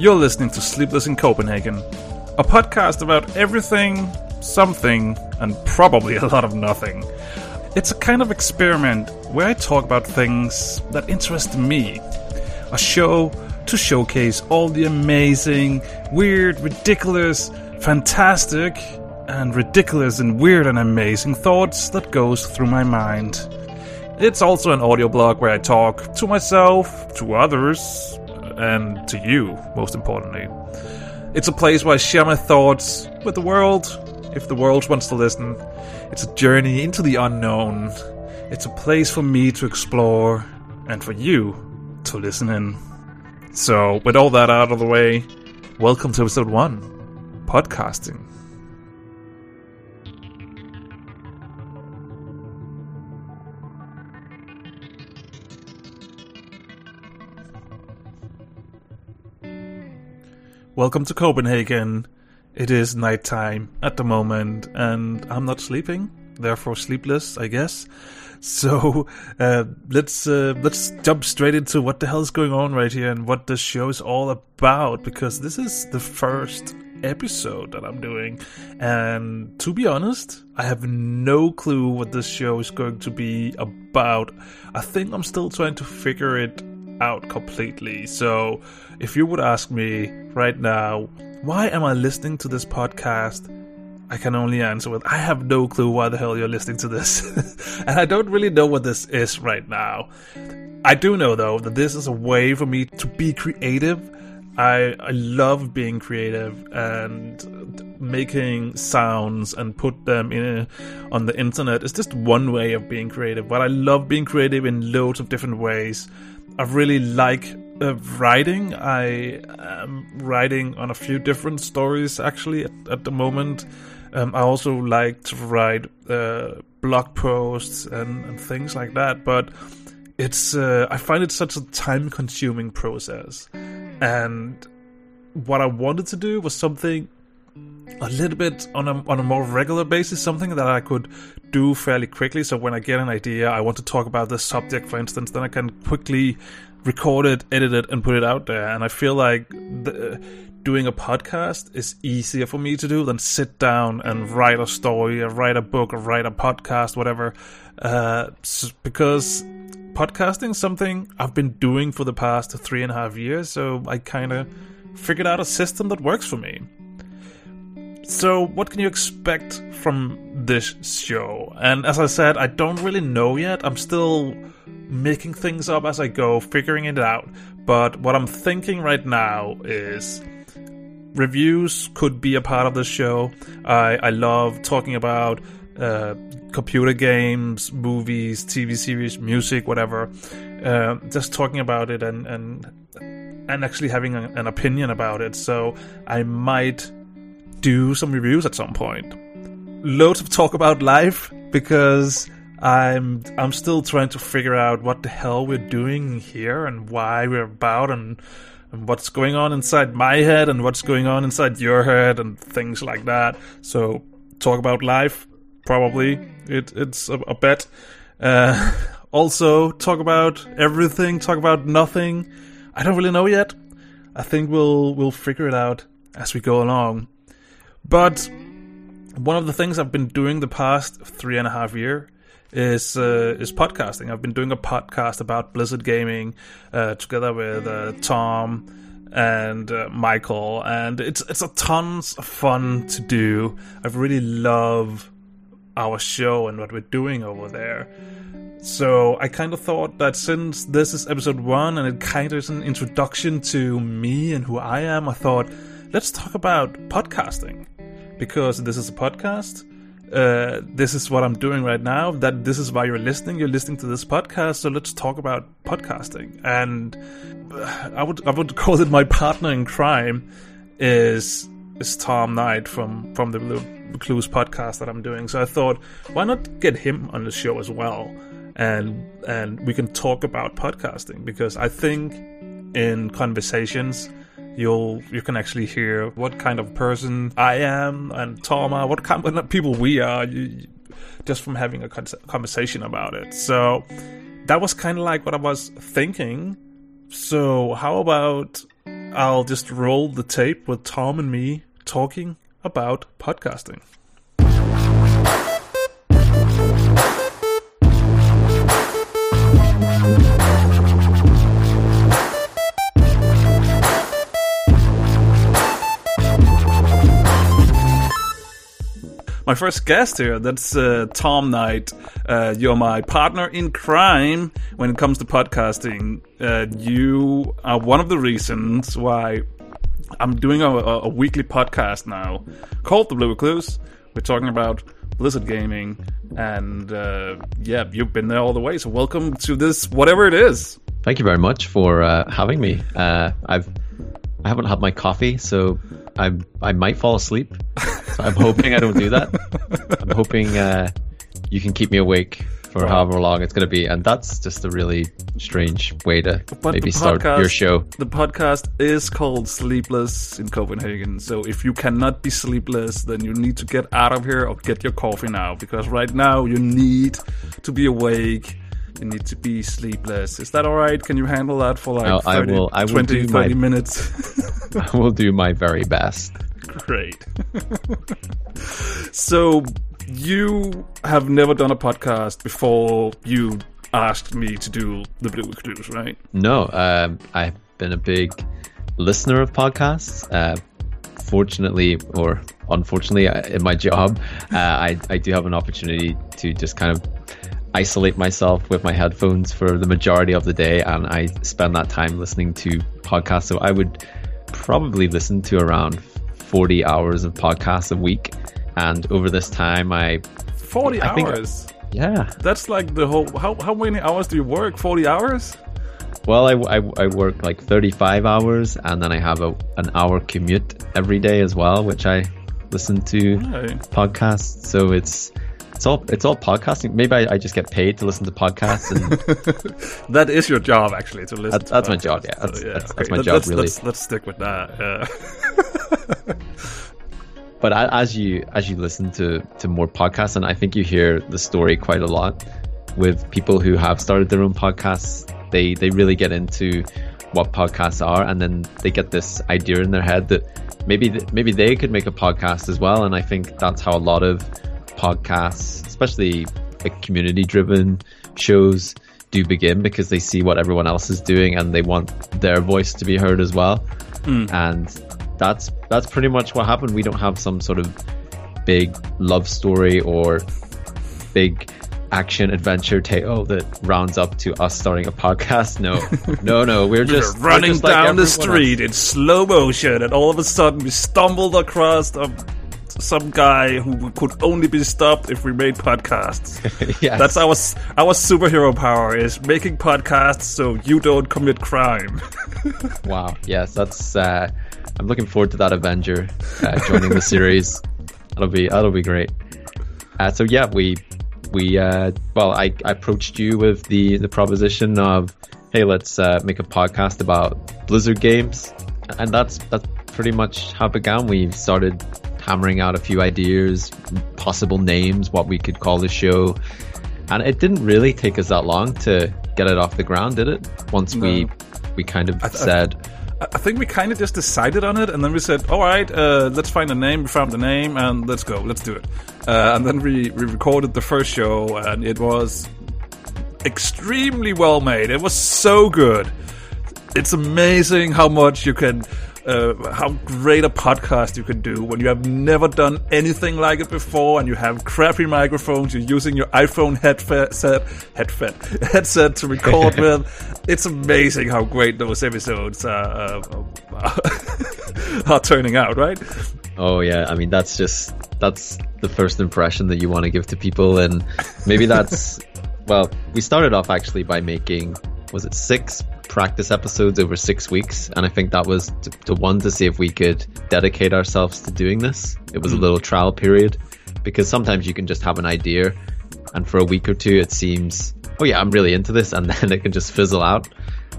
You're listening to Sleepless in Copenhagen, a podcast about everything, something, and probably a lot of nothing. It's a kind of experiment where I talk about things that interest me. A show to showcase all the amazing, weird, ridiculous, fantastic, and ridiculous and weird and amazing thoughts that goes through my mind. It's also an audio blog where I talk to myself, to others, and to you, most importantly. It's a place where I share my thoughts with the world, if the world wants to listen. It's a journey into the unknown. It's a place for me to explore and for you to listen in. So, with all that out of the way, welcome to episode one podcasting. Welcome to Copenhagen. It is nighttime at the moment, and I'm not sleeping, therefore sleepless, I guess. So uh, let's uh, let's jump straight into what the hell is going on right here and what this show is all about, because this is the first episode that I'm doing, and to be honest, I have no clue what this show is going to be about. I think I'm still trying to figure it out completely. So, if you would ask me right now, why am I listening to this podcast? I can only answer with I have no clue why the hell you're listening to this. and I don't really know what this is right now. I do know though that this is a way for me to be creative. I I love being creative and making sounds and put them in a, on the internet It's just one way of being creative. But I love being creative in loads of different ways. I really like uh, writing. I am writing on a few different stories actually at, at the moment. Um, I also like to write uh, blog posts and, and, things like that, but it's uh, I find it such a time-consuming process. And what I wanted to do was something a little bit on a on a more regular basis, something that I could do fairly quickly. So when I get an idea, I want to talk about this subject, for instance, then I can quickly record it, edit it, and put it out there. And I feel like the, doing a podcast is easier for me to do than sit down and write a story, or write a book, or write a podcast, whatever. Uh, because podcasting is something I've been doing for the past three and a half years, so I kind of figured out a system that works for me. So, what can you expect from this show? And as I said, I don't really know yet. I'm still making things up as I go, figuring it out. But what I'm thinking right now is reviews could be a part of the show. I, I love talking about uh, computer games, movies, TV series, music, whatever. Uh, just talking about it and and and actually having a, an opinion about it. So I might do some reviews at some point. Loads of talk about life because I'm I'm still trying to figure out what the hell we're doing here and why we're about and and what's going on inside my head and what's going on inside your head and things like that. So talk about life, probably it it's a, a bet. Uh, also talk about everything, talk about nothing. I don't really know yet. I think we'll we'll figure it out as we go along. But one of the things I've been doing the past three and a half year is uh, is podcasting. I've been doing a podcast about Blizzard Gaming uh, together with uh, Thom and uh, Michael, and it's it's a tons of fun to do. I really love our show and what we're doing over there. So I kind of thought that since this is episode one and it kind of is an introduction to me and who I am, I thought let's talk about podcasting because this is a podcast. Uh, this is what I'm doing right now. That this is why you're listening. You're listening to this podcast. So let's talk about podcasting. And uh, I would I would call it my partner in crime is is Thom Knight from from the Blue Recluse podcast that I'm doing. So I thought, why not get him on the show as well, and and we can talk about podcasting because I think in conversations you'll you can actually hear what kind of person I am and Toma, what kind of people we are, you, just from having a conversation about it. So that was kind of like what I was thinking. So how about I'll just roll the tape with Thom and me talking about podcasting. My first guest here. That's uh, Thom Knight. Uh, you're my partner in crime when it comes to podcasting. Uh, you are one of the reasons why I'm doing a, a, weekly podcast now called The Blue Recluse. We're talking about Blizzard Gaming, and uh, yeah, you've been there all the way. So welcome to this, whatever it is. Thank you very much for uh, having me. Uh, I've I haven't had my coffee, so I I might fall asleep. So I'm hoping I don't do that. I'm hoping uh, you can keep me awake for however long it's going to be, and that's just a really strange way to but maybe podcast, start your show. The podcast is called Sleepless in Copenhagen, so if you cannot be sleepless, then you need to get out of here or get your coffee now, because right now you need to be awake. You need to be sleepless. Is that all right? Can you handle that for like 30, I will, I will 20, 30 my, minutes? I will do my very best. Great. so, you have never done a podcast before you asked me to do the Blue Recluse, right? No, um, I've been a big listener of podcasts. Uh, fortunately, or unfortunately, uh, in my job, uh, I, I do have an opportunity to just kind of isolate myself with my headphones for the majority of the day, and I spend that time listening to podcasts. So I would probably listen to around 40 hours of podcasts a week. And over this time, I. 40 I hours? Think, yeah. That's like the whole. How, how many hours do you work? 40 hours? Well, I, I, I work like 35 hours and then I have a, an hour commute every day as well, which I listen to right. podcasts. So it's it's all it's all podcasting. Maybe I, I, just get paid to listen to podcasts. And that is your job, actually, to listen. That, to that's podcasts. my job. Yeah, that's, so, yeah, that's, that's my job. Let's, really, let's, let's stick with that. Yeah. but as you as you listen to to more podcasts, and I think you hear the story quite a lot with people who have started their own podcasts. They they really get into what podcasts are, and then they get this idea in their head that maybe maybe they could make a podcast as well. And I think that's how a lot of podcasts, especially like community driven shows, do begin because they see what everyone else is doing and they want their voice to be heard as well. Mm. And that's that's pretty much what happened. We don't have some sort of big love story or big action adventure tale that rounds up to us starting a podcast. No, no, no. We're just we're running we're just down like the street else. in slow motion, and all of a sudden we stumbled across a some guy who could only be stopped if we made podcasts. yes. That's our our superhero power is making podcasts so you don't commit crime. wow. Yes, that's. Uh, I'm looking forward to that Avenger uh, joining the series. That'll be that'll be great. Uh, so yeah, we we uh, well, I, I approached you with the the proposition of hey, let's uh, make a podcast about Blizzard games, and that's that's pretty much how it began. We started hammering out a few ideas, possible names, what we could call the show. And it didn't really take us that long to get it off the ground, did it? Once no. we we kind of I, said. I, I, think we kind of just decided on it, and then we said, "All right, uh, let's find a name." We found the name, and let's go, let's do it. Uh, and then we, we recorded the first show, and it was extremely well made. It was so good. It's amazing how much you can uh, how great a podcast you can do when you have never done anything like it before and you have crappy microphones. You're using your iPhone headset, headset, headset to record with. It's amazing how great those episodes uh, uh, are turning out, right? Oh yeah, I mean that's just that's the first impression that you want to give to people, and maybe that's well, we started off actually by making was it six practice episodes over six weeks, and I think that was to, to one to see if we could dedicate ourselves to doing this. It was mm. a little trial period because sometimes you can just have an idea, and for a week or two it seems, oh yeah, I'm really into this, and then it can just fizzle out.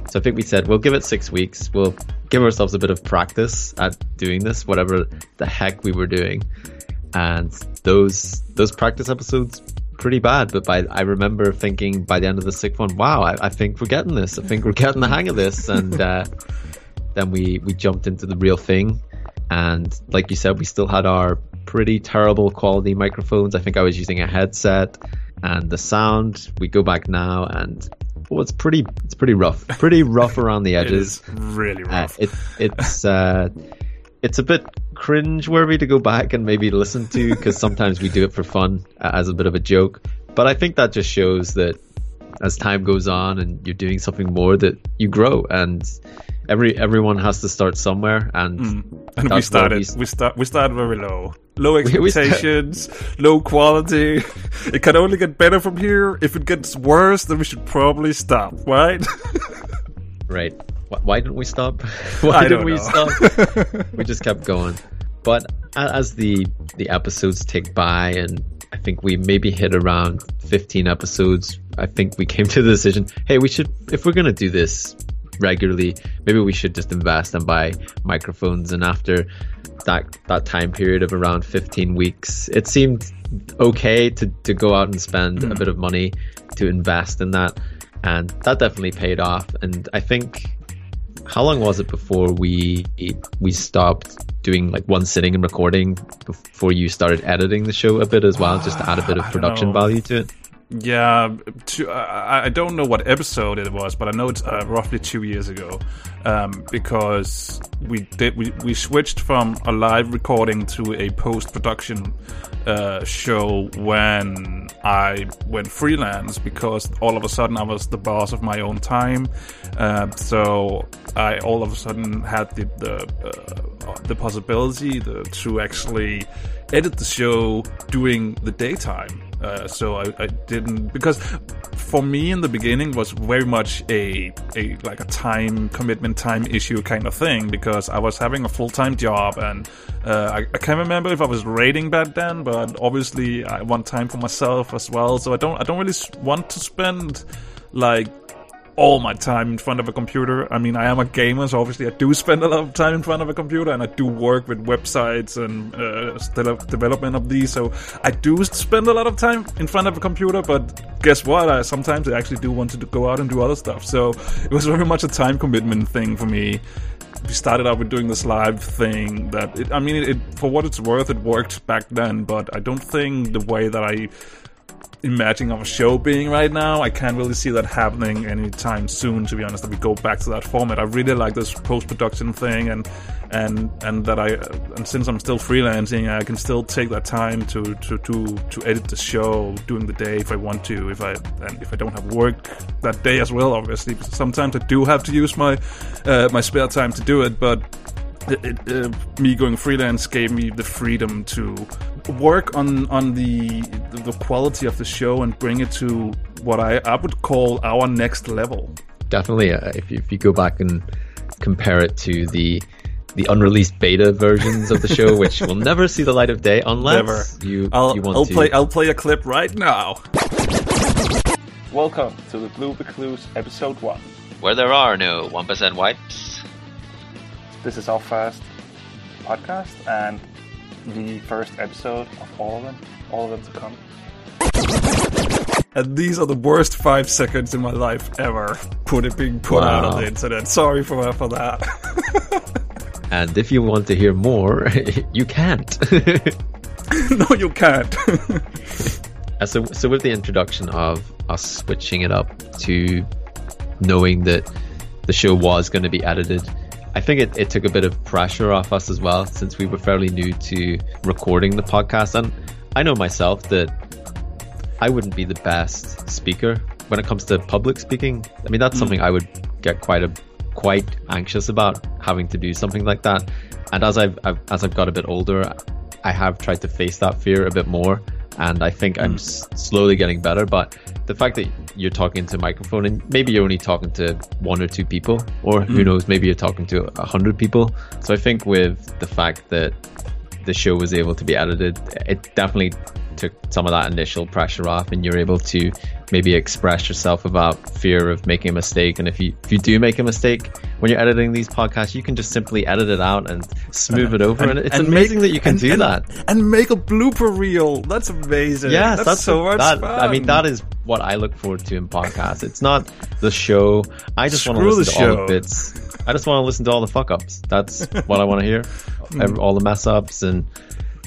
So I think we said we'll give it six weeks. We'll give ourselves a bit of practice at doing this, whatever the heck we were doing. And those those practice episodes pretty bad. But by I remember thinking by the end of the sixth one, wow, I, I think we're getting this. I think we're getting the hang of this. And uh, then we we jumped into the real thing, and like you said, we still had our pretty terrible quality microphones. I think I was using a headset, and the sound. We go back now, and well, it's pretty it's pretty rough, pretty rough around the edges. really Uh, rough. it it's uh, it's a bit cringe-worthy to go back and maybe listen to because sometimes we do it for fun uh, as a bit of a joke. But I think that just shows that as time goes on and you're doing something more, that you grow and every everyone has to start somewhere. And and we started. we- We start. We started very low. Low expectations, low quality. It can only get better from here. If it gets worse, then we should probably stop. Right? Right. Wh- Why didn't we stop? Why didn't we stop? we just kept going. But as the the episodes tick by, and I think we maybe hit around 15 episodes, I think we came to the decision: hey, we should, if we're gonna do this regularly, maybe we should just invest and buy microphones. And after that that time period of around 15 weeks, it seemed okay to to go out and spend a bit of money to invest in that, and that definitely paid off. And I think how long was it before we we stopped doing like one sitting and recording before you started editing the show a bit as well, just to add a bit of production value to it? Yeah, two, I, I don't know what episode it was, but I know it's uh, roughly two years ago, um, because we did we, we switched from a live recording to a post production uh, show when I went freelance because all of a sudden I was the boss of my own time, uh, so I all of a sudden had the the, uh, the possibility to actually edit the show during the daytime. Uh, so I, I didn't because for me in the beginning was very much a a like a time commitment time issue kind of thing because I was having a full time job and uh, I, I can't remember if I was rating back then but obviously I want time for myself as well. So I don't I don't really want to spend like all my time in front of a computer. I mean, I am a gamer, so obviously I do spend a lot of time in front of a computer, and I do work with websites and uh, development of these. So I do spend a lot of time in front of a computer. But guess what? I sometimes I actually do want to go out and do other stuff. So it was very much a time commitment thing for me. We started out with doing this live thing. That it, I mean, it, it, for what it's worth, it worked back then. But I don't think the way that I imagining of a show being right now. I can't really see that happening anytime soon. To be honest, that we go back to that format. I really like this post production thing, and and and that I and since I'm still freelancing, I can still take that time to to to to edit the show during the day if I want to. If I and if I don't have work that day as well, obviously. Sometimes I do have to use my uh, my spare time to do it, but it, it, uh, me going freelance gave me the freedom to work on on the the quality of the show and bring it to what I, I would call our next level. Definitely, uh, if you, if you go back and compare it to the the unreleased beta versions of the show, which will never see the light of day unless Never. you I'll, you want I'll to. play I'll play a clip right now. Welcome to the Blue Recluse episode one. Where there are no one percent wipes. This is our first podcast and the first episode of all of them, all of them to come. And these are the worst five seconds in my life ever. Put it being put out on the internet. Sorry for for that. And if you want to hear more, you can't. no, you can't. Uh, so, so with the introduction of us switching it up to knowing that the show was going to be edited, I think it, it took a bit of pressure off us as well, since we were fairly new to recording the podcast. And I know myself that I wouldn't be the best speaker when it comes to public speaking. I mean, that's hmm. something I would get quite a quite anxious about having to do something like that. And as I've, I've as I've got a bit older, I have tried to face that fear a bit more, and I think I'm hmm. s- slowly getting better. But the fact that you're talking to a microphone and maybe you're only talking to one or two people, or who mm-hmm. knows, maybe you're talking to a hundred people. So I think with the fact that the show was able to be edited, it definitely took some of that initial pressure off, and you're able to maybe express yourself about fear of making a mistake. And if you if you do make a mistake when you're editing these podcasts, you can just simply edit it out and smooth it over, and, it's and amazing make- that you can and- do and- that. and make a blooper reel. That's amazing. Yes, that's, so much that, fun. I mean, that is what I look forward to in podcasts. It's not the show. I just want to listen to all the bits. I just want to listen to all the fuck ups. That's what I want to hear. All the mess ups, and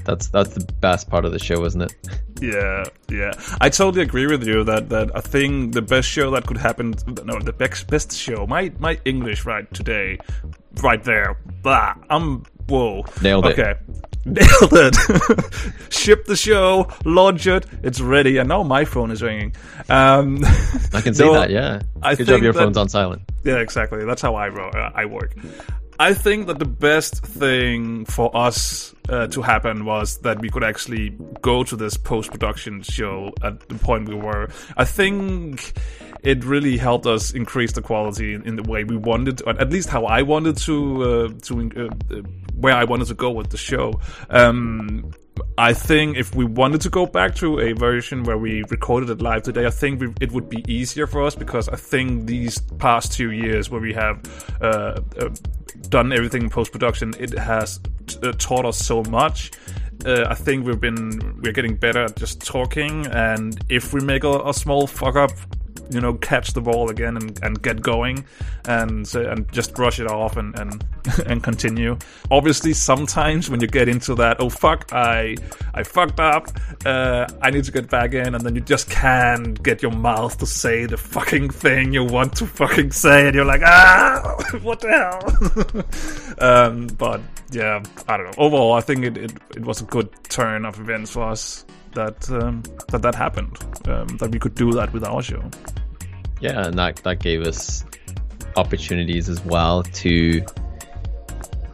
that's that's the best part of the show, isn't it? Yeah, yeah. I totally agree with you that that I think the best show that could happen. No, the best best show. My my English right today, right there. Blah. I'm whoa. Nailed it. Okay. Nailed it. Ship the show, launch it, it's ready, and now my phone is ringing. Um, I can see no, that. Yeah. I Good job. Your that- phone's on silent. yeah, exactly. That's how I ro- uh, I work. I think that the best thing for us uh, to happen was that we could actually go to this post production show at the point we were. I think it really helped us increase the quality in, in the way we wanted, at least how I wanted to uh, to uh, where I wanted to go with the show. Um, I think if we wanted to go back to a version where we recorded it live today, I think we, it would be easier for us because I think these past two years where we have uh, uh, done everything in post production, it has t- uh, taught us so much. Uh, I think we've been we're getting better at just talking, and if we make a, a small fuck up, you know, catch the ball again and, and get going, and so- and just brush it off and and and continue. Obviously, sometimes when you get into that, oh fuck, I I fucked up, uh, I need to get back in, and then you just can't get your mouth to say the fucking thing you want to fucking say, and you're like, ah, what the hell? um, but yeah, I don't know. Overall, I think it, it, it was a good turn of events for us that um, that that happened, um, that we could do that with our show. Yeah, and that that gave us opportunities as well to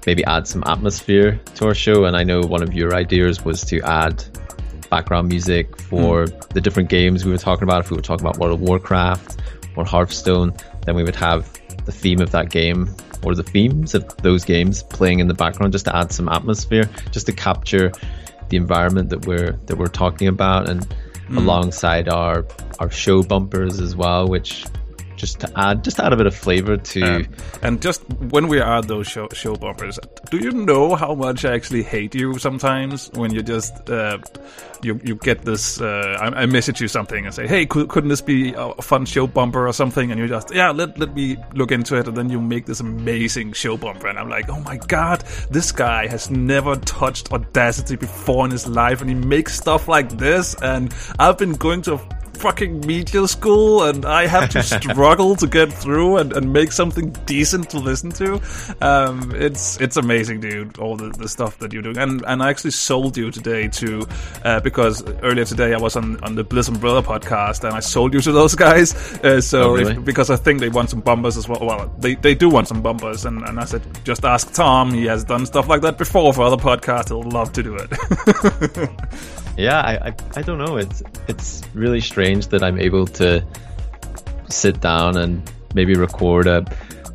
maybe add some atmosphere to our show. And I know one of your ideas was to add background music for hmm. the different games we were talking about. If we were talking about World of Warcraft or Hearthstone, then we would have the theme of that game or the themes of those games playing in the background just to add some atmosphere, just to capture the environment that we're that we're talking about and Mm. alongside our our show bumpers as well, which just to add just to add a bit of flavor to Um, and just when we are those show, show bumpers, do you know how much I actually hate you sometimes when you just uh, you you get this? Uh, I, I message you something and say, "Hey, could, couldn't this be a fun show bumper or something?" And you just, "Yeah, let let me look into it." And then you make this amazing show bumper, and I'm like, "Oh my god, this guy has never touched Audacity before in his life, and he makes stuff like this." And I've been going to. Fucking media school and I have to struggle to get through and, and make something decent to listen to. Um, it's it's amazing, dude. All the, the stuff that you're doing, and and I actually sold you today to uh, because earlier today I was on on the Bliss Umbrella podcast and I sold you to those guys. Uh, so Oh, really? if- because I think they want some bumpers as well. Well, they they do want some bumpers, and and I said just ask Thom. He has done stuff like that before for other podcasts. He'll love to do it. yeah I, I i don't know it's it's really strange that i'm able to sit down and maybe record a,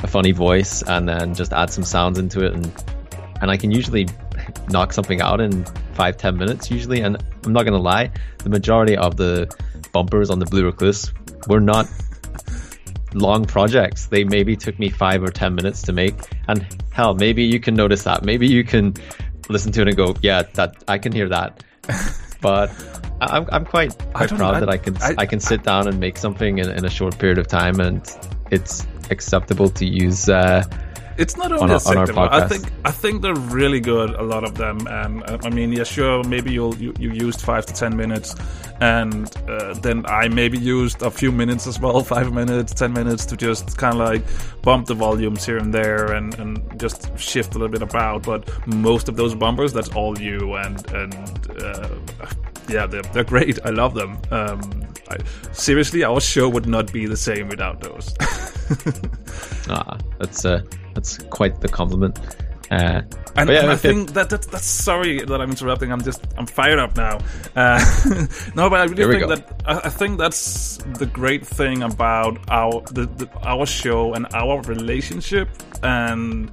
a funny voice and then just add some sounds into it. And and i can usually knock something out in five ten minutes usually. And i'm not gonna lie the majority of the bumpers on the blue recluse were not long projects. They maybe took me five or ten minutes to make. And hell maybe you can notice that. Maybe you can listen to it and go yeah that i can hear that but I'm, I'm quite, quite proud I- that I can I, I- can sit down and make something in, in a short period of time and it's acceptable to use uh, It's not on only on our acceptable. I think I think they're really good. A lot of them, and uh, I mean, yeah, sure. Maybe you'll you, you used five to ten minutes, and uh, then I maybe used a few minutes as well, five minutes, ten minutes to just kind of like bump the volumes here and there, and, and just shift a little bit about. But most of those bumpers, that's all you, and and uh, yeah, they're they're great. I love them. Um, I, seriously, our show would not be the same without those. ah, that's uh, that's quite the compliment. Uh, And, yeah, and I think that, that that's sorry that I'm interrupting. I'm just I'm fired up now. Uh, no, but I really think that I, I think that's the great thing about our the, the our show and our relationship and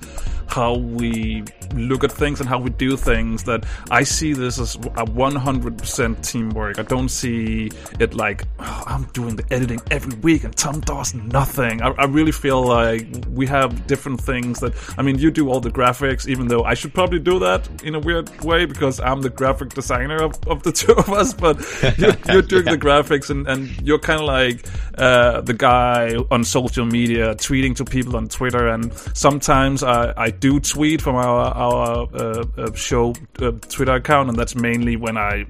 how we look at things and how we do things. That I see this as a 100% teamwork. I don't see it like "Oh, I'm doing the editing every week and Thom does nothing. I, I really feel like we have different things that I mean, you do all the graphics, even though I should probably do that in a weird way because I'm the graphic designer of, of the two of us. But you're, you're doing Yeah. the graphics and, and you're kind of like uh, the guy on social media tweeting to people on Twitter, and sometimes I, I do tweet from our our uh, uh show uh, Twitter account, and that's mainly when I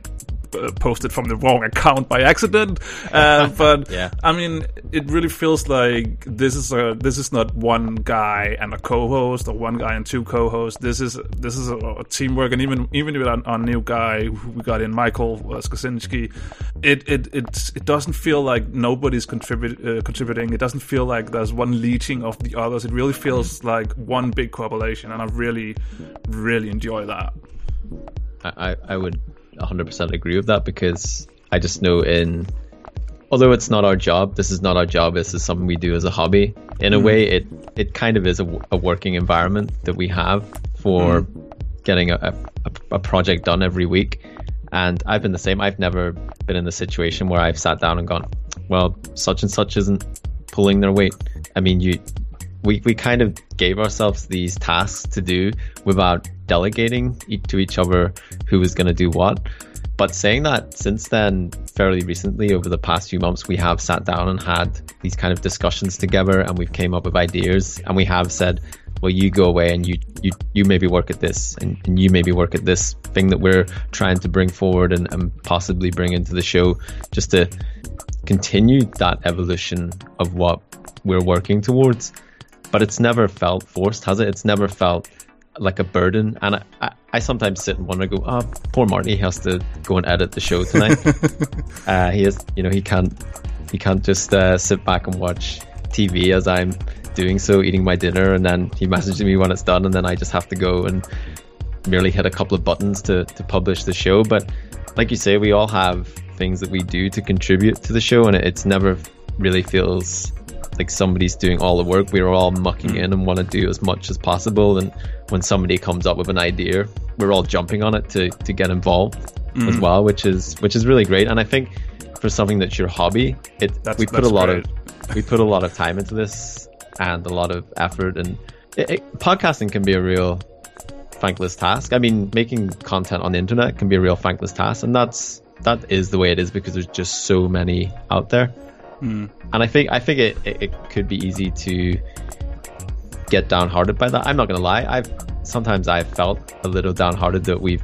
posted from the wrong account by accident. Uh, but yeah. I mean, it really feels like this is a this is not one guy and a co-host or one guy and two co-hosts. This is this is a, a teamwork, and even even with our, our, new guy who we got in, Michael uh, Skosinski, it it it it doesn't feel like nobody's contribute, uh, contributing. It doesn't feel like there's one leeching of the others. It really feels like one big correlation, and I really really enjoy that. I, I would 100% agree with that because I just know in although it's not our job this is not our job this is something we do as a hobby in a mm. way it it kind of is a, a, working environment that we have for mm. getting a, a, a, project done every week and I've been the same I've never been in the situation where I've sat down and gone well such and such isn't pulling their weight I mean you we, we kind of gave ourselves these tasks to do without delegating to each other who was going to do what. But saying that, since then, fairly recently, over the past few months, we have sat down and had these kind of discussions together, and we've came up with ideas, and we have said, well, you go away and you you you maybe work at this, and, and you maybe work at this thing that we're trying to bring forward and, and possibly bring into the show, just to continue that evolution of what we're working towards but it's never felt forced, has it? It's never felt like a burden. And I, I, I sometimes sit and wonder, go, oh, poor Marty has to go and edit the show tonight. uh, he is, you know, he can't, he can't just uh, sit back and watch TV as I'm doing so, eating my dinner, and then he messages me when it's done, and then I just have to go and merely hit a couple of buttons to, to publish the show. But like you say, we all have things that we do to contribute to the show, and it, it's never really feels like somebody's doing all the work. We're all mucking in and want to do as much as possible. And when somebody comes up with an idea, we're all jumping on it to, to get involved mm. as well, which is which is really great. And I think for something that's your hobby, it that's, we put a lot great. of we put a lot of time into this and a lot of effort. And it, it, podcasting can be a real thankless task. I mean, making content on the internet can be a real thankless task, and that's that is the way it is because there's just so many out there. Mm. And I think I think it, it, it, could be easy to get downhearted by that. I'm not gonna lie. I've sometimes I've felt a little downhearted that we've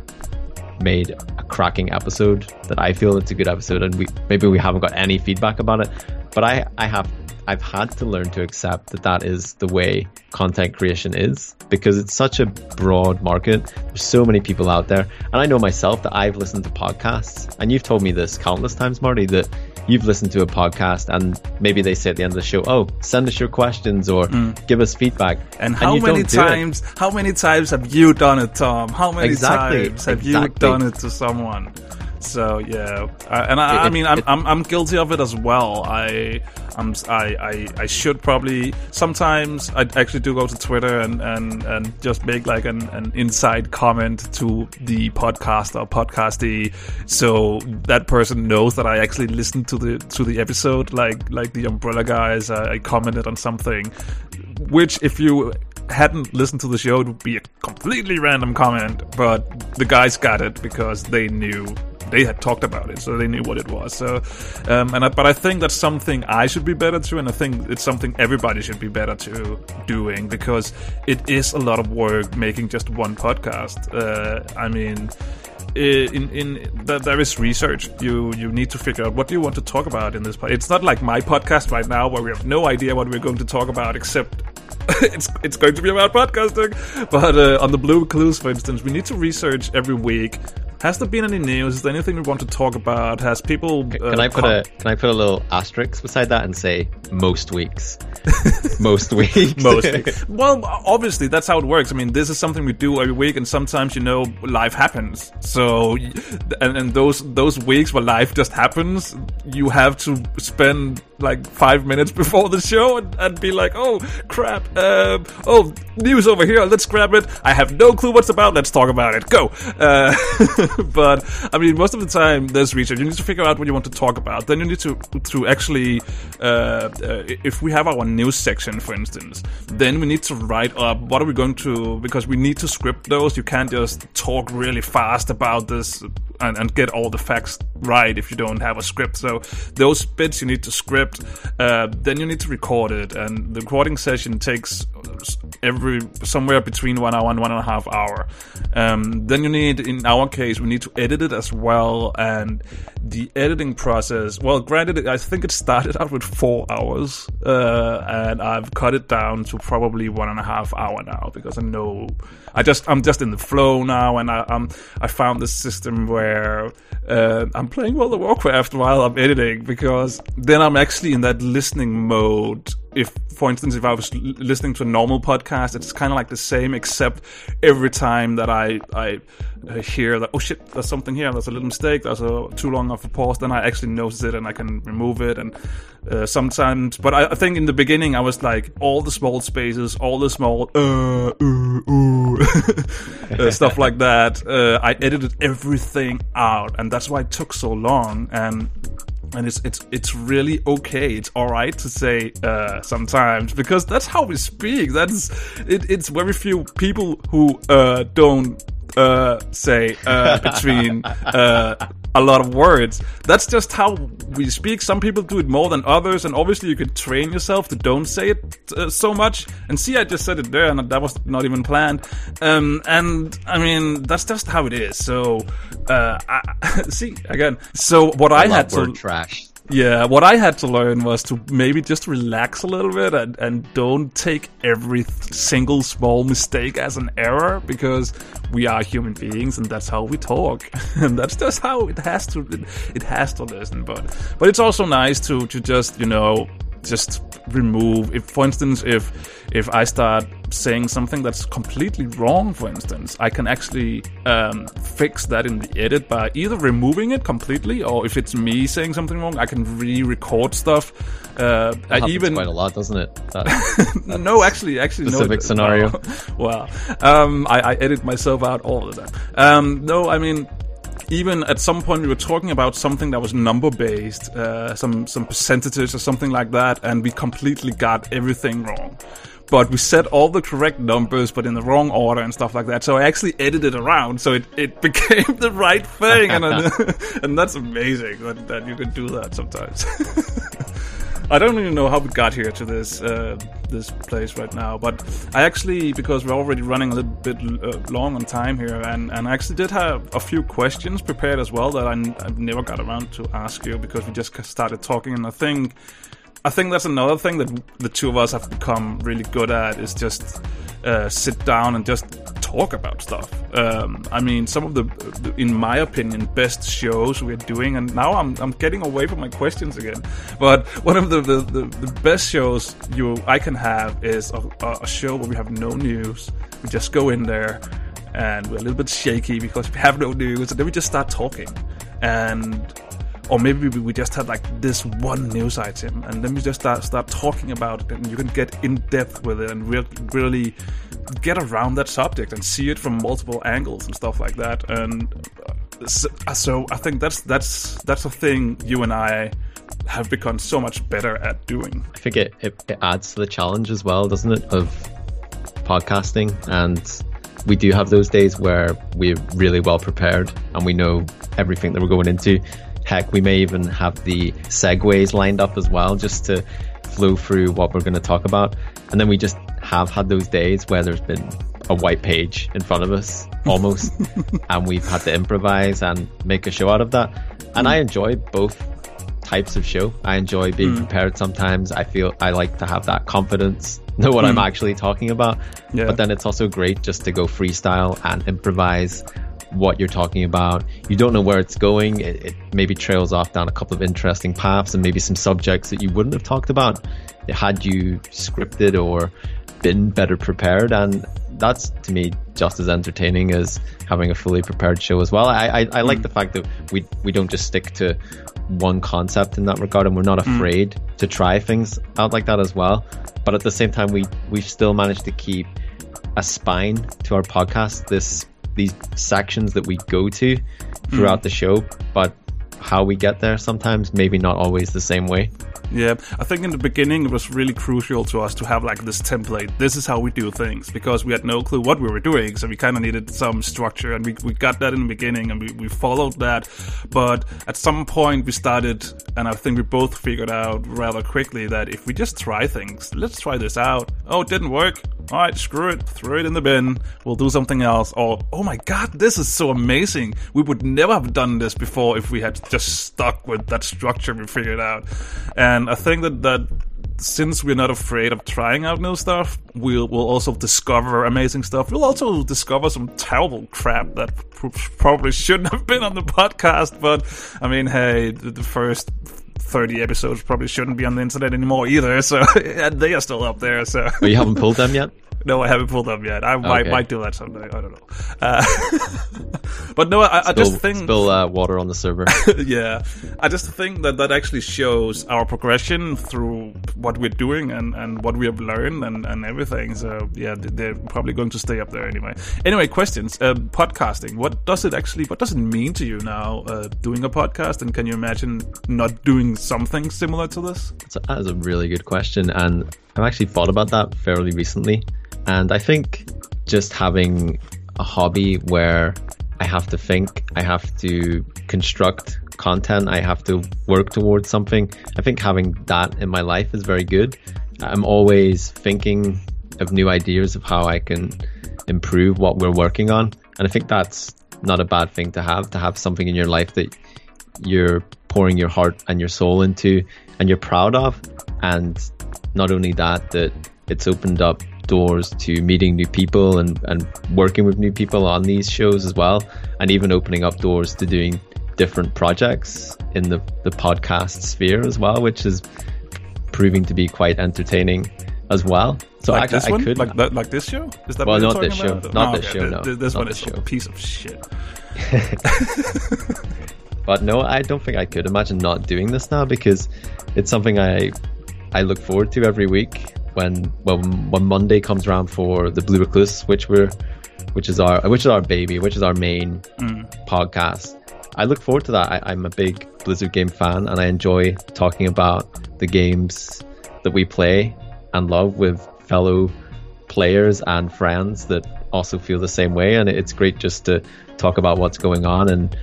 made a cracking episode that I feel it's a good episode and we maybe we haven't got any feedback about it. But I, I have I've had to learn to accept that that is the way content creation is because it's such a broad market. There's so many people out there. And I know myself that I've listened to podcasts and you've told me this countless times, Marty, that you've listened to a podcast and maybe they say at the end of the show, "Oh, send us your questions or mm. give us feedback." And how and many times? How many times have you done it, Thom? How many exactly. times have exactly. you done it to someone? So yeah, uh, and I, it, I mean, I'm, I'm I'm guilty of it as well. I I'm I, I, I should probably sometimes I actually do go to Twitter and, and, and just make like an, an inside comment to the podcast or podcastee, so that person knows that I actually listened to the to the episode. Like like the Umbrella guys, I, I commented on something, which if you hadn't listened to the show, it would be a completely random comment, but the guys got it because they knew they had talked about it, so they knew what it was. So, um, and I, but I think that's something I should be better to, and I think it's something everybody should be better to doing because it is a lot of work making just one podcast. Uh, I mean. In in there is research. You you need to figure out what do you want to talk about in this. It's not like my podcast right now where we have no idea what we're going to talk about except it's it's going to be about podcasting. But uh, on the Blue Recluse, for instance, we need to research every week has there been any news? Is there anything we want to talk about? Has people? Uh, can I put a Can I put a little asterisk beside that and say most weeks? most weeks. most. Weeks. Well, obviously that's how it works. I mean, this is something we do every week, and sometimes you know life happens. So, and, and those those weeks where life just happens, you have to spend like five minutes before the show and, and be like, oh crap, uh, oh news over here, let's grab it. I have no clue what's about. Let's talk about it. Go. Uh, but I mean, most of the time there's research. You need to figure out what you want to talk about. Then you need to to actually, uh, uh, if we have our news section, for instance, then we need to write up what are we going to because we need to script those. You can't just talk really fast about this and, and get all the facts right if you don't have a script. So those bits you need to script. Uh, then you need to record it, and the recording session takes every somewhere between one hour and one and a half hour. Um, then you need, in our case, we need to edit it as well, and the editing process. Well, granted, I think it started out with four hours, uh, and I've cut it down to probably one and a half hour now because I know I just I'm just in the flow now, and I um I found this system where uh, I'm playing World of Warcraft while I'm editing because then I'm actually in that listening mode if, for instance, if I was listening to a normal podcast, it's kind of like the same, except every time that I I hear that oh shit, there's something here, there's a little mistake, there's a too long of a pause, then I actually notice it and I can remove it. And uh, sometimes, but I, I, think in the beginning I was like all the small spaces, all the small uh, uh, uh stuff like that. Uh, I edited everything out, and that's why it took so long. And and it's it's it's really okay. It's all right to say uh, sometimes because that's how we speak. That's it, it's very few people who uh, don't uh, say uh, between uh, a lot of words. That's just how we speak. Some people do it more than others, and obviously you could train yourself to don't say it uh, so much. And see, I just said it there, and that was not even planned. Um, and I mean, that's just how it is. So, uh, I, see again. So what I, I had to trash. Yeah, what I had to learn was to maybe just relax a little bit and, and don't take every single small mistake as an error because we are human beings and that's how we talk and that's just how it has to it, it has to listen. But but it's also nice to to just you know just remove if for instance if if i start saying something that's completely wrong for instance i can actually um, fix that in the edit by either removing it completely or if it's me saying something wrong i can re-record stuff. Uh, I even quite a lot doesn't it? That, no actually actually specific no, scenario. Wow, um, I, I, edit myself out all the time um, no i mean even at some point we were talking about something that was number based, uh, some some percentages or something like that, and we completely got everything wrong. But we set all the correct numbers, but in the wrong order and stuff like that. So I actually edited around, so it, it became the right thing, and and that's amazing that, that you can do that sometimes. I don't even know how we got here to this uh, this place right now, but I actually because we're already running a little bit uh, long on time here, and, and I actually did have a few questions prepared as well that I, I never got around to ask you because we just started talking, and I think I think that's another thing that the two of us have become really good at is just uh, sit down and just talk about stuff. Um, I mean, some of the, in my opinion, best shows we're doing, and now I'm, I'm getting away from my questions again. But one of the, the, the, the best shows you I can have is a, a show where we have no news. We just go in there and we're a little bit shaky because we have no news, and then we just start talking. And or maybe we just had like this one news item and then we just start start talking about it and you can get in depth with it and re- really get around that subject and see it from multiple angles and stuff like that. And uh, so, so I think that's that's that's a thing you and I have become so much better at doing. I think it, it, it adds to the challenge as well, doesn't it, of podcasting? And we do have those days where we're really well prepared and we know everything that we're going into Heck, we may even have the segues lined up as well, just to flow through what we're going to talk about. And then we just have had those days where there's been a white page in front of us almost, and we've had to improvise and make a show out of that. And I enjoy both types of show. I enjoy being mm. prepared sometimes. I feel I like to have that confidence, know what mm. I'm actually talking about. Yeah. But then it's also great just to go freestyle and improvise what you're talking about. You don't know where it's going. It, it, maybe trails off down a couple of interesting paths and maybe some subjects that you wouldn't have talked about had you scripted or been better prepared. And that's to me just as entertaining as having a fully prepared show as well. I, I, I like mm. the fact that we we don't just stick to one concept in that regard, and we're not mm. afraid mm. to try things out like that as well. But at the same time, we we've still managed to keep a spine to our podcast. This these sections that we go to throughout mm. the show, but how we get there sometimes, maybe not always the same way. Yeah, I think in the beginning it was really crucial to us to have like this template. This is how we do things because we had no clue what we were doing, so we kind of needed some structure, and we, we got that in the beginning and we, we followed that. But at some point we started, and I think we both figured out rather quickly that if we just try things, let's try this out. Oh, it didn't work. All right, screw it, throw it in the bin. We'll do something else. Or oh my god, this is so amazing. We would never have done this before if we had just stuck with that structure we figured out. And I think that that since we're not afraid of trying out new stuff, we'll, we'll also discover amazing stuff. We'll also discover some terrible crap that probably shouldn't have been on the podcast. But I mean, hey, the first 30 episodes probably shouldn't be on the internet anymore either. So they are still up there. So but you haven't pulled them yet. No, I haven't pulled them yet. I okay. might, might do that someday. I don't know. Uh, but no, I, spill, I, just think spill uh, water on the server. yeah, I just think that that actually shows our progression through what we're doing and, and what we have learned and, and everything. So yeah, they're probably going to stay up there anyway. Anyway, questions. Uh, podcasting. What does it actually? What does it mean to you now uh, doing a podcast? And can you imagine not doing something similar to this? That is a really good question, and I've actually thought about that fairly recently. And I think just having a hobby where I have to think, I have to construct content, I have to work towards something. I think having that in my life is very good. I'm always thinking of new ideas of how I can improve what we're working on. And I think that's not a bad thing to have, to have something in your life that you're pouring your heart and your soul into and you're proud of. And not only that, that it's opened up doors to meeting new people and, and working with new people on these shows as well, and even opening up doors to doing different projects in the, the podcast sphere as well, which is proving to be quite entertaining as well. So like I, this I one? could like that, like this show. Is that well, not this show, about? not oh, this okay. show. No, this, this one is show. a piece of shit. but no, I don't think I could imagine not doing this now because it's something I I look forward to every week when when when Monday comes around for the Blue Recluse, which we're which is our which is our baby, which is our main mm. podcast. I look forward to that. I, am a big Blizzard game fan, and I enjoy talking about the games that we play and love with fellow players and friends that also feel the same way. And it's great just to talk about what's going on and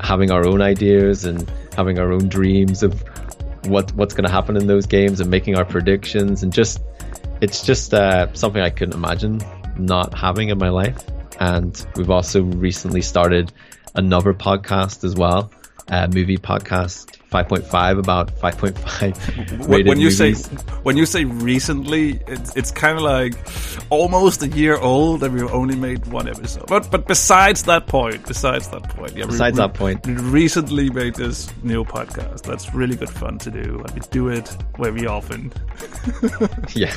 having our own ideas and having our own dreams of what what's going to happen in those games and making our predictions and just it's just uh, something I couldn't imagine not having in my life. And we've also recently started another podcast as well, a movie podcast 5.5 about 5.5 when you movies. say when you say recently it's, it's kind of like almost a year old and we've only made one episode. But but besides that point besides that point yeah besides we, that point. we recently made this new podcast that's really good fun to do and we do it very often. Yeah.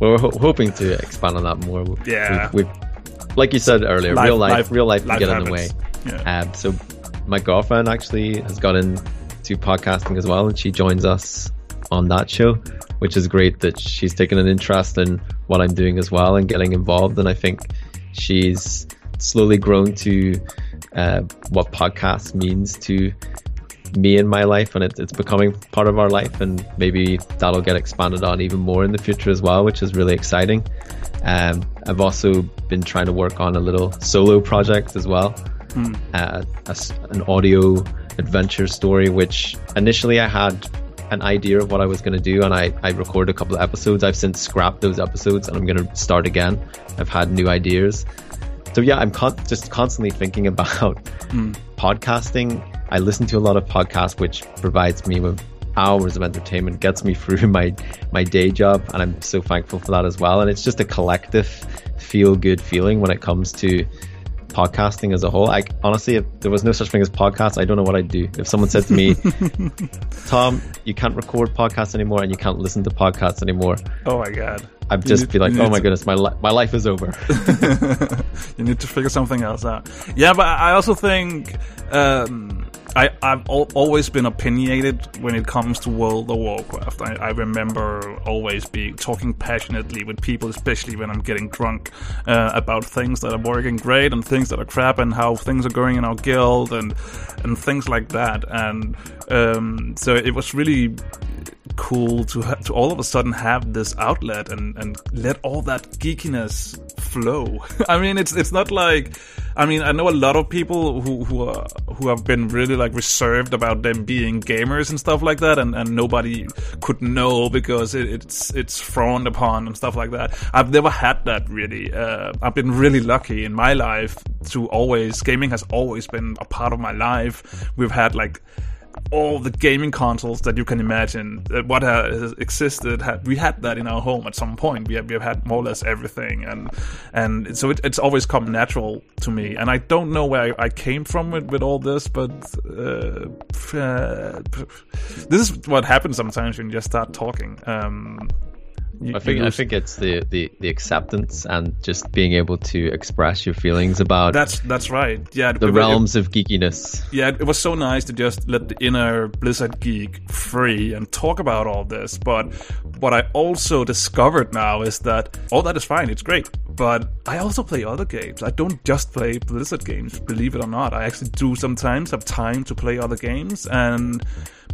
Well, we're ho- hoping to expand on that more. Yeah. we've, we've like you said earlier life, real life, life, real life, life can get happens. in the way. Yeah. Um, so my girlfriend actually has gotten to podcasting as well, and she joins us on that show, which is great that she's taken an interest in what I'm doing as well and getting involved. And I think she's slowly grown to uh, what podcast means to me in my life, and it, it's becoming part of our life. And maybe that'll get expanded on even more in the future as well, which is really exciting. Um, I've also been trying to work on a little solo project as well, mm. uh, a, an audio adventure story, which initially I had an idea of what I was going to do, and I, I recorded a couple of episodes. I've since scrapped those episodes, and I'm going to start again. I've had new ideas. So yeah, I'm con- just constantly thinking about mm. podcasting. I listen to a lot of podcasts, which provides me with hours of entertainment, gets me through my my day job, and I'm so thankful for that as well. And it's just a collective feel good feeling when it comes to podcasting as a whole. I honestly, if there was no such thing as podcasts, I don't know what I'd do. If someone said to me, "Thom, you can't record podcasts anymore and you can't listen to podcasts anymore," oh my god, I'd just need- be like, oh my to- goodness, my li- my life is over. you need to figure something else out. Yeah, but I also think um, I, I've al- always been opinionated when it comes to World of Warcraft. I, I remember always be talking passionately with people, especially when I'm getting drunk, uh, about things that are working great and things that are crap, and how things are going in our guild and and things like that. And um, so it was really cool to ha- to all of a sudden have this outlet and and let all that geekiness flow. I mean, it's it's not like I mean, I know a lot of people who who are who have been really like reserved about them being gamers and stuff like that, and, and nobody could know because it, it's it's frowned upon and stuff like that. I've never had that really. Uh, I've been really lucky in my life to always gaming has always been a part of my life. We've had like all the gaming consoles that you can imagine. What has existed, we had that in our home at some point. We have, we have had more or less everything, and and so it, it's always come natural to me. And I don't know where I, I came from with, with all this, but uh, this is what happens sometimes when you just start talking. Um, you- I think you I think it's the, the, the acceptance and just being able to express your feelings about that's that's right. Yeah, the it- it- realms of geekiness. yeah, it was so nice to just let the inner Blizzard geek free and talk about all this. But what I also discovered now is that all that is fine, it's great. But I also play other games. I don't just play Blizzard games, believe it or not. I actually do sometimes have time to play other games. And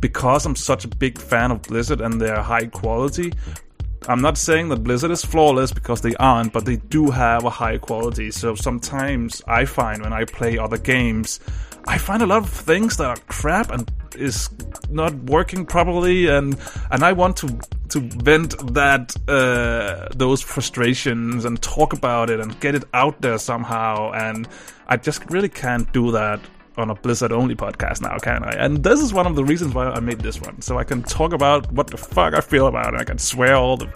because I'm such a big fan of Blizzard and their high quality, I'm not saying that Blizzard is flawless because they aren't, but they do have a high quality. So sometimes I find when I play other games, I find a lot of things that are crap and is not working properly, and and I want to to vent that uh, those frustrations and talk about it and get it out there somehow. And I just really can't do that on a Blizzard only podcast now, can I? And this is one of the reasons why I made this one. So I can talk about what the fuck I feel about it. I can swear all the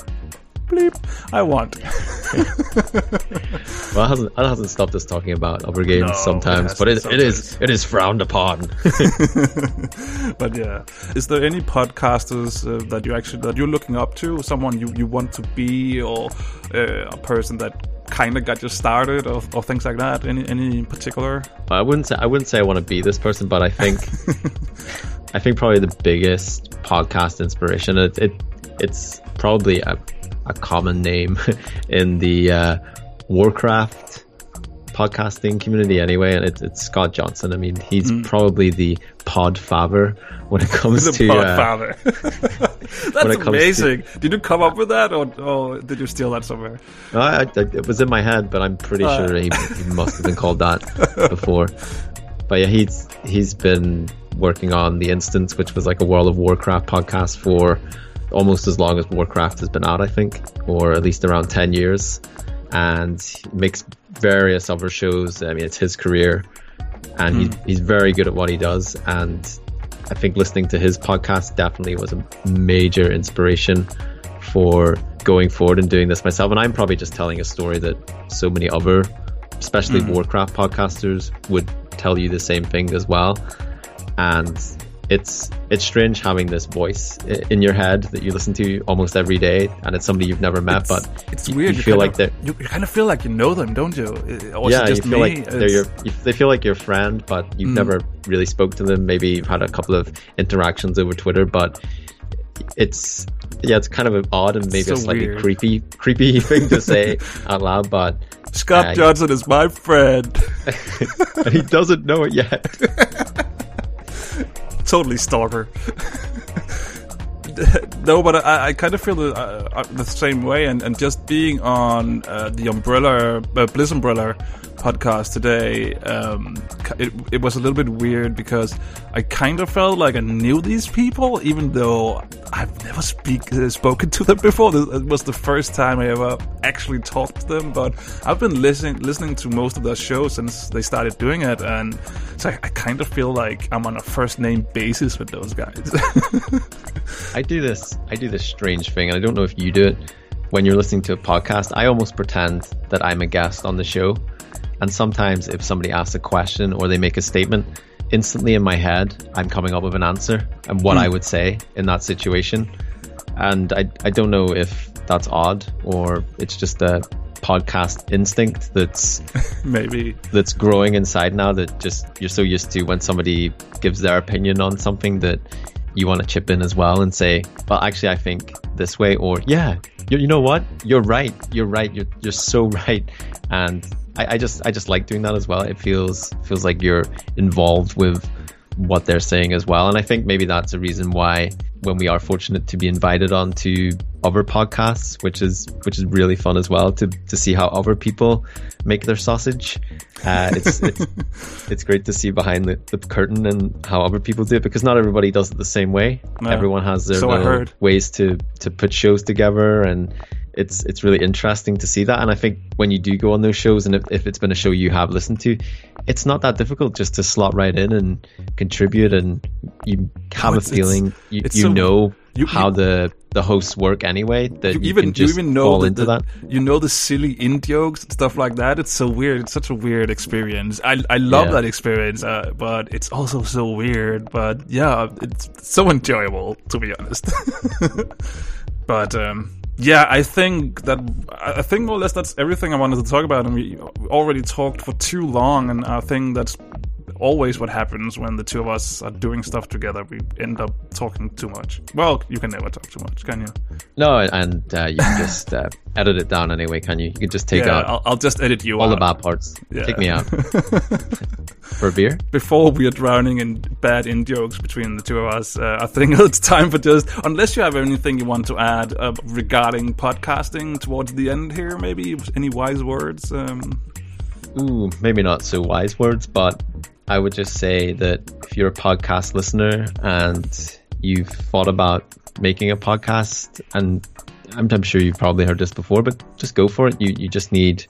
bleep I want. Well, it hasn't, it hasn't stopped us talking about other games No, it sometimes, but it, hasn't it is sometimes. it is frowned upon. but yeah, is there any podcasters uh, that you actually that you're looking up to? Someone you, you want to be, or uh, a person that kind of got you started, or, or things like that? Any any in particular? I wouldn't say I wouldn't say I want to be this person, but I think I think probably the biggest podcast inspiration. It, it it's probably a, a common name in the uh, Warcraft podcasting community anyway, and it's, it's Scott Johnson. I mean, he's probably the pod father when it comes The to uh, Podfather. when That's comes to- amazing. Did you come up with that, or, or did you steal that somewhere? I, I, it was in my head, but I'm pretty Uh. sure he, he must have been called that before. But yeah, he's he's been working on the instance, which was like a World of Warcraft podcast for almost as long as Warcraft has been out, I think, or at least around ten years, and he makes various other shows. I mean, it's his career, and he's hmm. he's very good at what he does, and I think listening to his podcast definitely was a major inspiration for going forward and doing this myself. And I'm probably just telling a story that so many other, especially hmm. Warcraft podcasters, would tell you the same thing as well. And it's it's strange having this voice in your head that you listen to almost every day, and it's somebody you've never met, but It's you- weird. You, feel like of, they're you, you kind of feel like you know them, don't you? Or yeah, you feel me? like they're your, you, they feel like your friend, but you've Mm. never really spoke to them. Maybe you've had a couple of interactions over Twitter, but it's yeah, it's kind of an odd and maybe So a slightly weird. creepy, creepy thing to say out loud. But Scott uh, Johnson is my friend. and he doesn't know it yet. Totally stalker. no, but I, I kind of feel the, uh, uh, the same way, and, and just being on uh, the Umbrella uh, Bliss Umbrella podcast today, um, it, it was a little bit weird because I kind of felt like I knew these people, even though I've never speak uh, spoken to them before. It was the first time I ever actually talked to them, but I've been listening listening to most of their shows since they started doing it, and so I, I kind of feel like I'm on a first name basis with those guys. I do this. I do this strange thing, and I don't know if you do it. When you're listening to a podcast, I almost pretend that I'm a guest on the show. And sometimes, if somebody asks a question or they make a statement, instantly in my head, I'm coming up with an answer and what hmm. I would say in that situation. And I, I don't know if that's odd or it's just a podcast instinct that's maybe. that's growing inside now that just you're so used to when somebody gives their opinion on something that you want to chip in as well and say well actually i think this way or yeah you, you know what? You're right. You're right. You're, you're so right. And I, I just i just like doing that as well it feels feels like you're involved with what they're saying as well. And I think maybe that's a reason why when we are fortunate to be invited on to other podcasts, which is which is really fun as well to to see how other people make their sausage. Uh, it's, it's it's great to see behind the, the, curtain and how other people do it because not everybody does it the same way. No. Everyone has their so ways to to put shows together and it's it's really interesting to see that. And I think when you do go on those shows, and if, if it's been a show you have listened to, it's not that difficult just to slot right in and contribute, and you have no, a feeling you, you so, know you, how the the hosts work anyway. That you, even you even know the, that. You know the silly in jokes and stuff like that. It's so weird. It's such a weird experience. I I love yeah. that experience, uh, but it's also so weird. But yeah, it's so enjoyable to be honest. but um, yeah, I think that I think more or less that's everything I wanted to talk about, and we already talked for too long, and I think that's always what happens when the two of us are doing stuff together. We end up talking too much. Well, you can never talk too much, can you? No, and uh, you can just uh, edit it down anyway, can you? You can just take yeah, out. I'll, I'll, just edit you all out. the bad parts. Yeah. Take me out for a beer. Before we are drowning in bad in jokes between the two of us, uh, I think it's time for just unless you have anything you want to add uh, regarding podcasting towards the end here, maybe any wise words. Um... Ooh, maybe not so wise words, but I would just say that if you're a podcast listener and you've thought about making a podcast, and I'm, I'm, sure you've probably heard this before, but just go for it. You you just need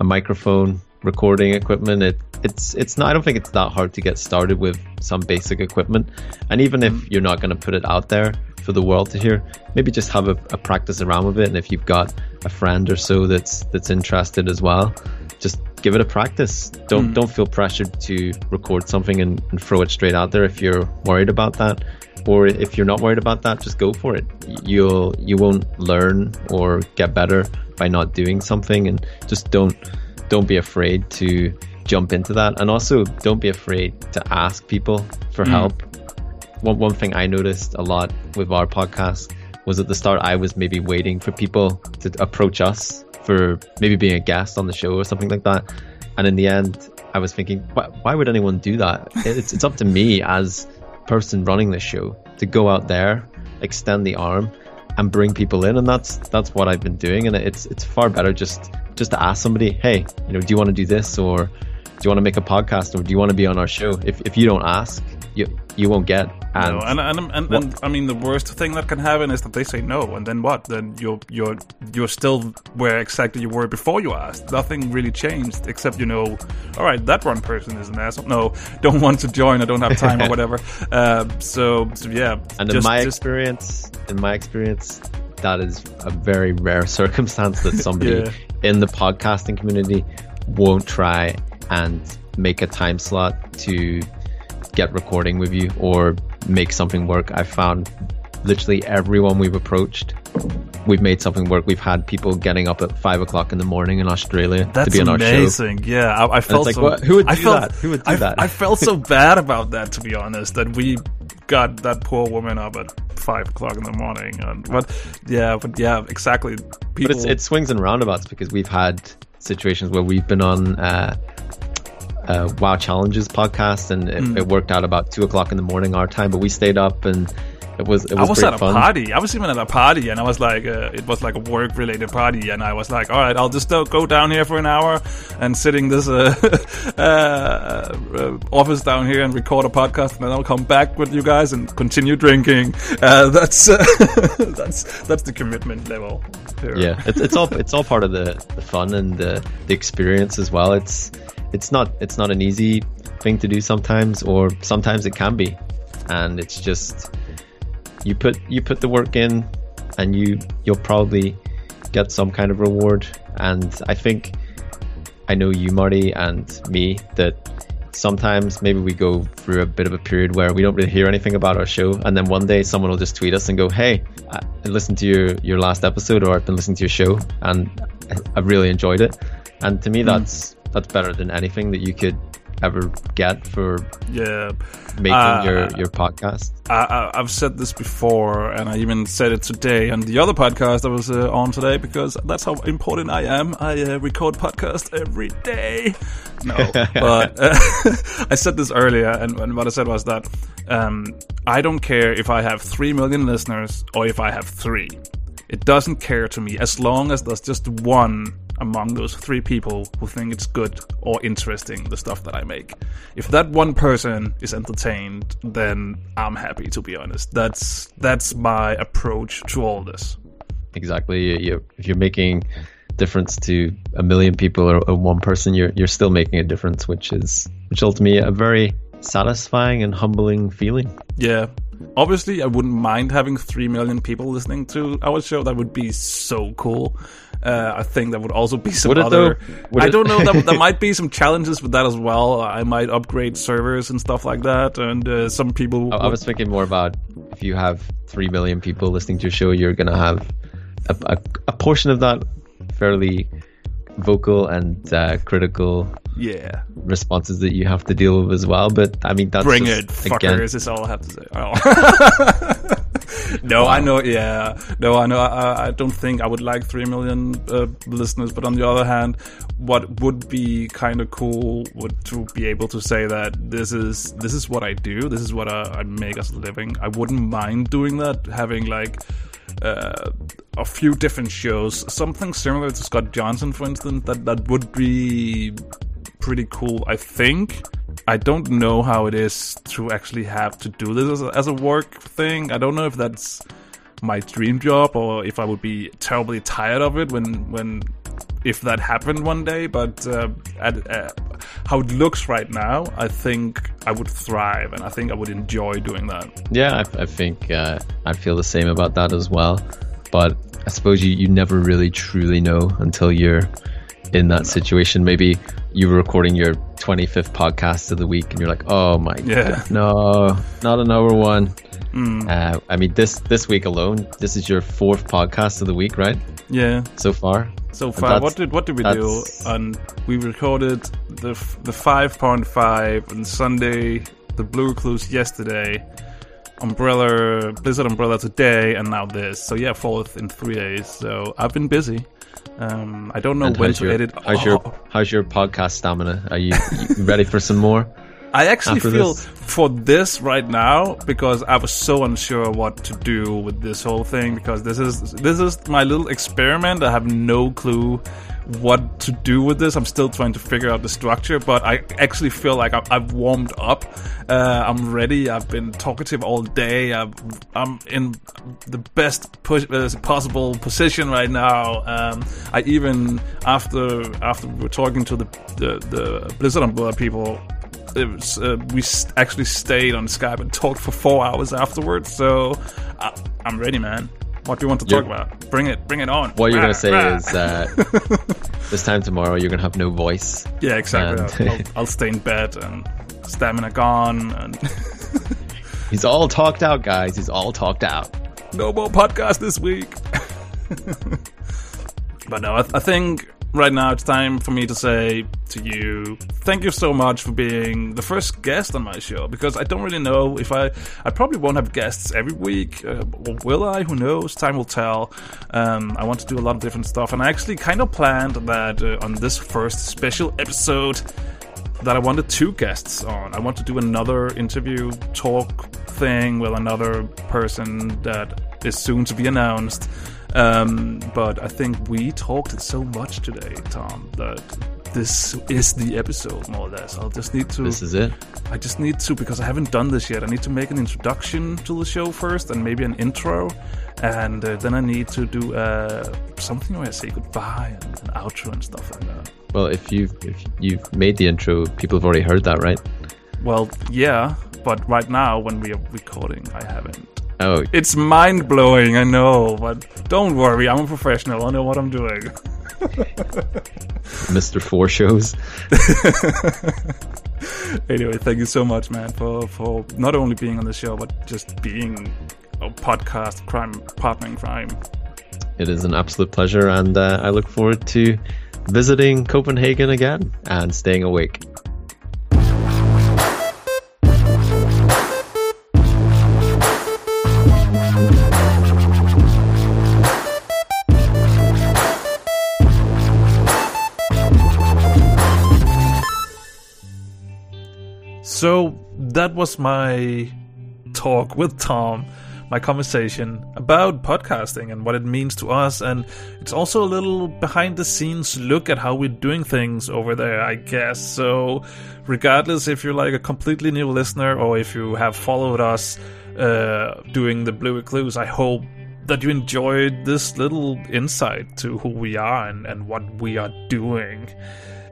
a microphone, recording equipment. It it's it's not. I don't think it's that hard to get started with some basic equipment. And even if mm-hmm. you're not going to put it out there for the world to hear, maybe just have a, a practice around with it. And if you've got a friend or so that's that's interested as well, just give it a practice. Don't mm. don't feel pressured to record something and, and throw it straight out there if you're worried about that. Or if you're not worried about that, just go for it. You'll you won't learn or get better by not doing something and just don't don't be afraid to jump into that. And also don't be afraid to ask people for mm. help. One one thing I noticed a lot with our podcast was at the start I was maybe waiting for people to approach us for maybe being a guest on the show or something like that. And in the end, I was thinking, why, why would anyone do that? It's, it's up to me as person running the show to go out there, extend the arm, and bring people in, and that's that's what I've been doing. And it's it's far better just just to ask somebody, hey, you know, do you want to do this, or do you want to make a podcast, or do you want to be on our show? If if you don't ask, you you won't get. And, no, and, and, and, and, I mean, the worst thing that can happen is that they say no, and then what? Then you're you're you're still where exactly you were before you asked. Nothing really changed except you know, all right, that one person is an asshole. No, don't want to join. I don't have time or whatever. Uh, so, so, yeah. And just, in my just, experience, in my experience, that is a very rare circumstance that somebody yeah. in the podcasting community won't try and make a time slot to get recording with you or make something work. I've found literally everyone we've approached, we've made something work. We've had people getting up at five o'clock in the morning in Australia That's to be on our amazing. show. Yeah, I, I felt like, so. What, who would do I felt, that? Who would do I, that? I felt so bad about that, to be honest. That we got that poor woman up at five o'clock in the morning. And, but yeah, but yeah, exactly. People... But it swings and roundabouts because we've had situations where we've been on. Uh, uh, WoW Challenges podcast, and it, mm. it, worked out about two o'clock in the morning our time. But we stayed up, and it was it was. I was at a fun. party. I was even at a party, and I was like, uh, it was like a work related party, and I was like, all right, I'll just uh, go down here for an hour and sitting this uh, uh, uh, office down here and record a podcast, and then I'll come back with you guys and continue drinking. that's that's that's the commitment level. Here. Yeah, it's, it's all it's all part of the, the fun and the, the experience as well. It's it's not it's not an easy thing to do sometimes, or sometimes it can be, and it's just you put you put the work in, and you you'll probably get some kind of reward. And I think I know you, Marty, and me that sometimes maybe we go through a bit of a period where we don't really hear anything about our show, and then one day someone will just tweet us and go, "Hey, I listened to your your last episode, or I've been listening to your show, and I really enjoyed it." And to me, Hmm. that's that's better than anything that you could ever get for Yeah. making Uh, your your podcast. I, I've said this before, and I even said it today on the other podcast I was uh, on today because that's how important I am. I uh, record podcast every day. No, but uh, I said this earlier, and, and what I said was that um, I don't care if I have three million listeners or if I have three. It doesn't care to me as long as there's just one among those three people who think it's good or interesting the stuff that I make. If that one person is entertained, then I'm happy to be honest. That's that's my approach to all this. Exactly. If you're making difference to a million people or, or one person, you're you're still making a difference, which is which ultimately a very satisfying and humbling feeling. Yeah. Obviously, I wouldn't mind having 3 million people listening to our show. That would be so cool. Uh, I think that would also be some other. I don't know. That, there might be some challenges with that as well. I might upgrade servers and stuff like that. And uh, some people. I, I was thinking more about if you have three million people listening to your show, you're gonna have a, a, a portion of that fairly vocal and uh, critical yeah. responses that you have to deal with as well. But I mean, that's Bring just, it, again, fuckers, is all I have to say. Oh. no, I know, yeah. No, I know, I, I don't think I would like 3 million uh, listeners, but on the other hand, what would be kind of cool would to be able to say that this is this is what I do, this is what I, I make as a living. I wouldn't mind doing that, having like uh, a few different shows, something similar to Scott Johnson, for instance. That that would be pretty cool. I think. I don't know how it is to actually have to do this as a, as a work thing. I don't know if that's my dream job or if I would be terribly tired of it when when if that happened one day. But uh, at, uh, how it looks right now, I think I would thrive and I think I would enjoy doing that. Yeah, I, I think uh, I feel the same about that as well. But I suppose you, you never really truly know until you're in that situation. Maybe you were recording your 25th podcast of the week and you're like, oh my Yeah. god, no, not another one. Mm. Uh, I mean, this this week alone, this is your fourth podcast of the week, right? Yeah. So far. So far, what did what did we do? And we recorded the the five point five on Sunday, the Blue Recluse yesterday, Umbrella Blizzard Umbrella today, and now this. So yeah, fourth in three days. So I've been busy. Um, I don't know And when to your, edit. how's Oh, your how's your podcast stamina? Are you, you ready for some more? I actually feel this? for this right now because I was so unsure what to do with this whole thing because this is this is my little experiment. I have no clue what to do with this. I'm still trying to figure out the structure, but I actually feel like I've, I've warmed up. Uh, I'm ready. I've been talkative all day. I've, I'm in the best push, uh, possible position right now. Um, I even after after we're talking to the the, the Blizzard Umbrella people it was, uh, we actually stayed on Skype and talked for four hours afterwards. So I, I'm ready, man. What do you want to talk You're- about? Bring it, bring it on. What you're gonna say is uh, this time tomorrow you're gonna have no voice. yeah, exactly. and- I'll, I'll stay in bed and stamina gone, and He's all talked out, guys. He's all talked out. no more podcast this week. but no, I, I think right now it's time for me to say to you, thank you so much for being the first guest on my show. Because I don't really know if I, I probably won't have guests every week. Uh, will I? Who knows? Time will tell. Um, I want to do a lot of different stuff, and I actually kind of planned that uh, on this first special episode that I wanted two guests on. I want to do another interview talk thing with another person that is soon to be announced. Um, but I think we talked so much today, Thom, that this is the episode more or less. I'll just need to. This is it. I just need to because I haven't done this yet. I need to make an introduction to the show first, and maybe an intro, and uh, then I need to do uh, something where I say goodbye and an outro and stuff like that. Well, if you've if you've made the intro, people have already heard that, right? Well, yeah, but right now when we are recording, I haven't. Oh, It's mind blowing, I know, but don't worry, I'm a professional. I know what I'm doing. Mr. Four shows. anyway, thank you so much, man, for for not only being on the show but just being a podcast crime partner in crime. It is an absolute pleasure, and uh, I look forward to visiting Copenhagen again and staying awake. So that was my talk with Thom, my conversation about podcasting and what it means to us. And it's also a little behind the scenes look at how we're doing things over there, I guess. So, regardless if you're like a completely new listener or if you have followed us uh, doing the Blue Recluse, I hope that you enjoyed this little insight to who we are and, and what we are doing.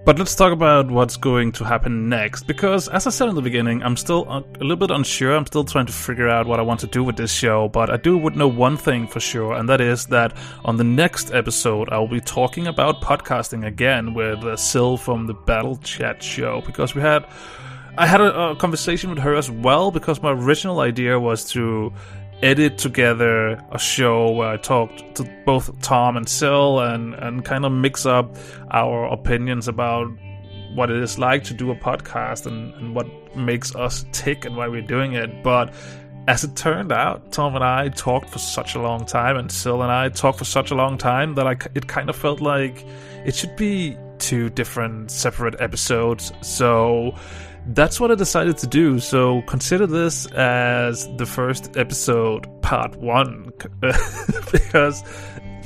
But let's talk about what's going to happen next, because as I said in the beginning, I'm still a little bit unsure. I'm still trying to figure out what I want to do with this show, but I do would know one thing for sure, and that is that on the next episode, I will be talking about podcasting again with uh, Sil from the Battle Chat show, because we had. I had a, a conversation with her as well because my original idea was to edit together a show where I talked to both Thom and Sil and, and kind of mix up our opinions about what it is like to do a podcast and, and what makes us tick and why we're doing it. But as it turned out, Thom and I talked for such a long time, and Sil and I talked for such a long time that I, it kind of felt like it should be two different separate episodes. So that's what I decided to do. So consider this as the first episode, part one, because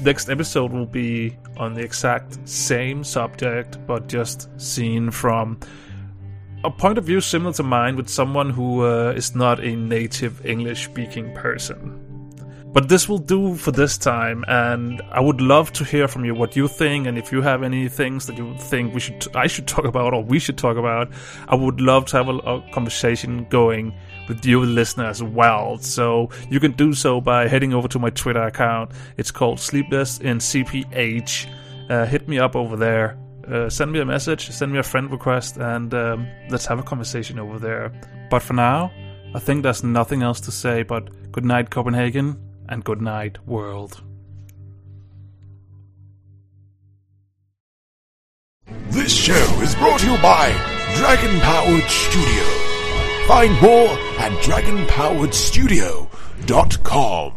next episode will be on the exact same subject, but just seen from a point of view similar to mine with someone who uh, is not a native English speaking person. But this will do for this time, and I would love to hear from you what you think, and if you have any things that you think we should, I should talk about, or we should talk about. I would love to have a, a conversation going with you, listener, as well. So you can do so by heading over to my Twitter account. It's called Sleepless in CPH. Uh, hit me up over there. Uh, send me a message, send me a friend request, and um, let's have a conversation over there. But for now, I think there's nothing else to say but good night, Copenhagen and good night, world. This show is brought to you by Dragon Powered Studio. Find more at dragonpoweredstudio.com.